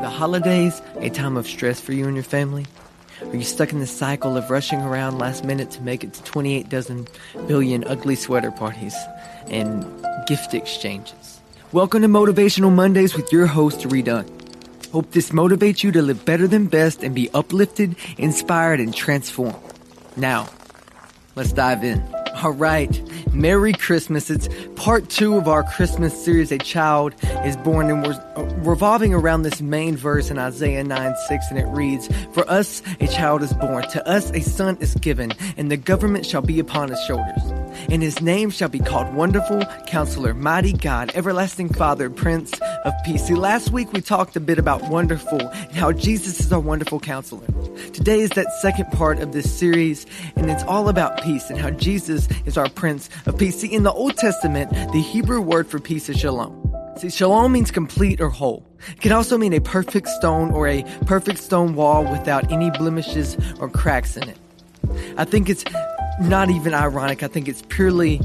Are the holidays a time of stress for you and your family? Are you stuck in the cycle of rushing around last minute to make it to 28 dozen billion ugly sweater parties and gift exchanges? Welcome to Motivational Mondays with your host, Redone. Hope this motivates you to live better than best and be uplifted, inspired, and transformed. Now, let's dive in. All right. Merry Christmas. It's part two of our Christmas series, A Child is Born, and we're uh, revolving around this main verse in Isaiah 9 6, and it reads, For us a child is born, to us a son is given, and the government shall be upon his shoulders. And his name shall be called Wonderful Counselor, Mighty God, Everlasting Father, Prince of Peace. See, last week we talked a bit about wonderful and how Jesus is our wonderful counselor. Today is that second part of this series, and it's all about peace and how Jesus is our Prince of Peace. See, in the Old Testament, the Hebrew word for peace is shalom. See, shalom means complete or whole. It can also mean a perfect stone or a perfect stone wall without any blemishes or cracks in it. I think it's not even ironic. I think it's purely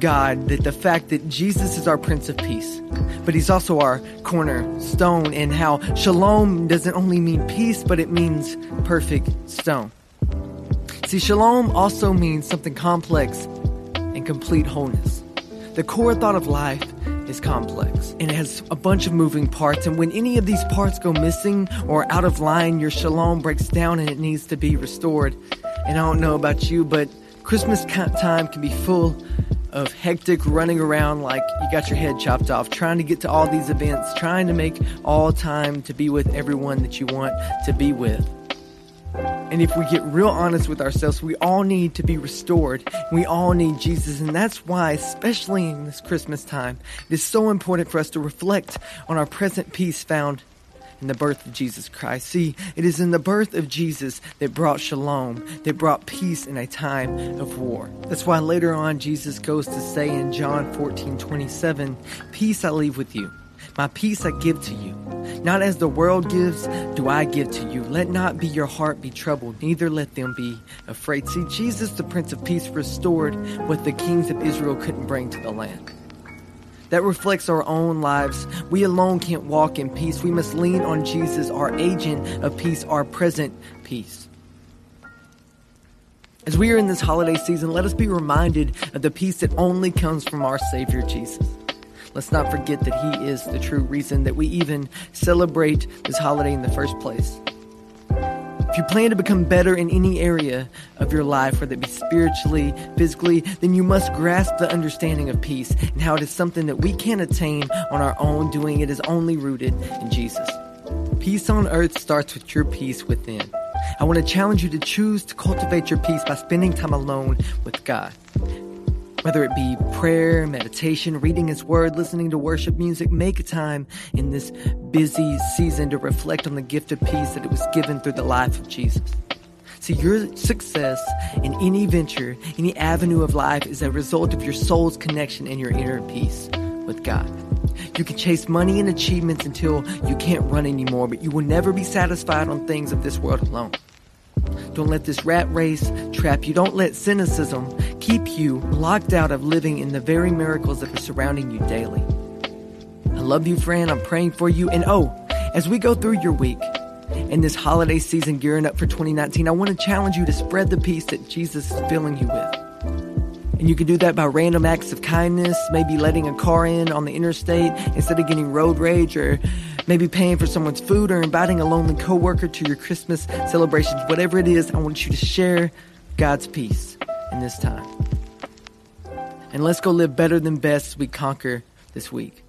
God that the fact that Jesus is our Prince of Peace, but He's also our cornerstone, and how shalom doesn't only mean peace, but it means perfect stone. See, shalom also means something complex and complete wholeness. The core thought of life is complex and it has a bunch of moving parts. And when any of these parts go missing or out of line, your shalom breaks down and it needs to be restored. And I don't know about you, but Christmas time can be full of hectic running around like you got your head chopped off, trying to get to all these events, trying to make all time to be with everyone that you want to be with. And if we get real honest with ourselves, we all need to be restored. We all need Jesus. And that's why, especially in this Christmas time, it is so important for us to reflect on our present peace found in the birth of Jesus Christ. See, it is in the birth of Jesus that brought shalom, that brought peace in a time of war. That's why later on Jesus goes to say in John 14 27, Peace I leave with you. My peace I give to you. Not as the world gives, do I give to you. Let not be your heart be troubled, neither let them be afraid. See, Jesus, the Prince of Peace, restored what the kings of Israel couldn't bring to the land. That reflects our own lives. We alone can't walk in peace. We must lean on Jesus, our agent of peace, our present peace. As we are in this holiday season, let us be reminded of the peace that only comes from our Savior Jesus. Let's not forget that He is the true reason that we even celebrate this holiday in the first place. If you plan to become better in any area of your life, whether it be spiritually, physically, then you must grasp the understanding of peace and how it is something that we can't attain on our own, doing it is only rooted in Jesus. Peace on earth starts with your peace within. I want to challenge you to choose to cultivate your peace by spending time alone with God. Whether it be prayer, meditation, reading His Word, listening to worship music, make time in this busy season to reflect on the gift of peace that it was given through the life of Jesus. See, your success in any venture, any avenue of life is a result of your soul's connection and your inner peace with God. You can chase money and achievements until you can't run anymore, but you will never be satisfied on things of this world alone. Don't let this rat race trap you. Don't let cynicism keep you locked out of living in the very miracles that are surrounding you daily. I love you, friend. I'm praying for you. And oh, as we go through your week in this holiday season gearing up for 2019, I want to challenge you to spread the peace that Jesus is filling you with. And you can do that by random acts of kindness, maybe letting a car in on the interstate instead of getting road rage, or maybe paying for someone's food, or inviting a lonely coworker to your Christmas celebrations. Whatever it is, I want you to share God's peace in this time. And let's go live better than best we conquer this week.